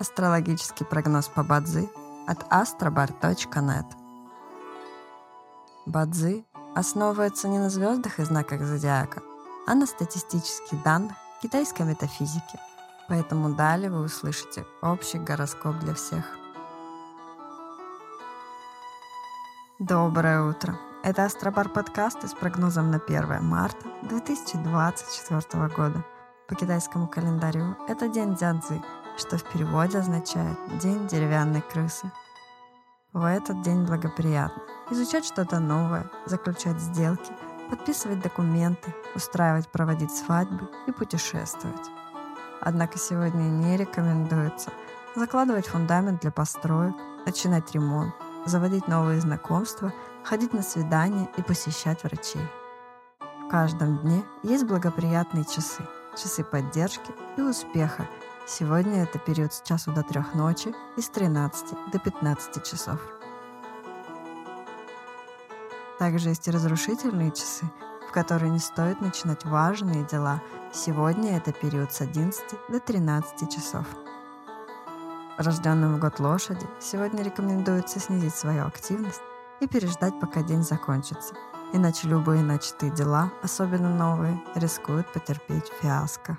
Астрологический прогноз по Бадзи от astrobar.net Бадзи основывается не на звездах и знаках зодиака, а на статистических данных китайской метафизики. Поэтому далее вы услышите общий гороскоп для всех. Доброе утро! Это Астробар подкасты с прогнозом на 1 марта 2024 года. По китайскому календарю это день Дзянцзы, что в переводе означает «день деревянной крысы». В этот день благоприятно изучать что-то новое, заключать сделки, подписывать документы, устраивать, проводить свадьбы и путешествовать. Однако сегодня не рекомендуется закладывать фундамент для построек, начинать ремонт, заводить новые знакомства, ходить на свидания и посещать врачей. В каждом дне есть благоприятные часы, часы поддержки и успеха. Сегодня это период с часу до трех ночи и с 13 до 15 часов. Также есть и разрушительные часы, в которые не стоит начинать важные дела. Сегодня это период с 11 до 13 часов. Рожденным в год лошади сегодня рекомендуется снизить свою активность и переждать, пока день закончится. Иначе любые начатые дела, особенно новые, рискуют потерпеть фиаско.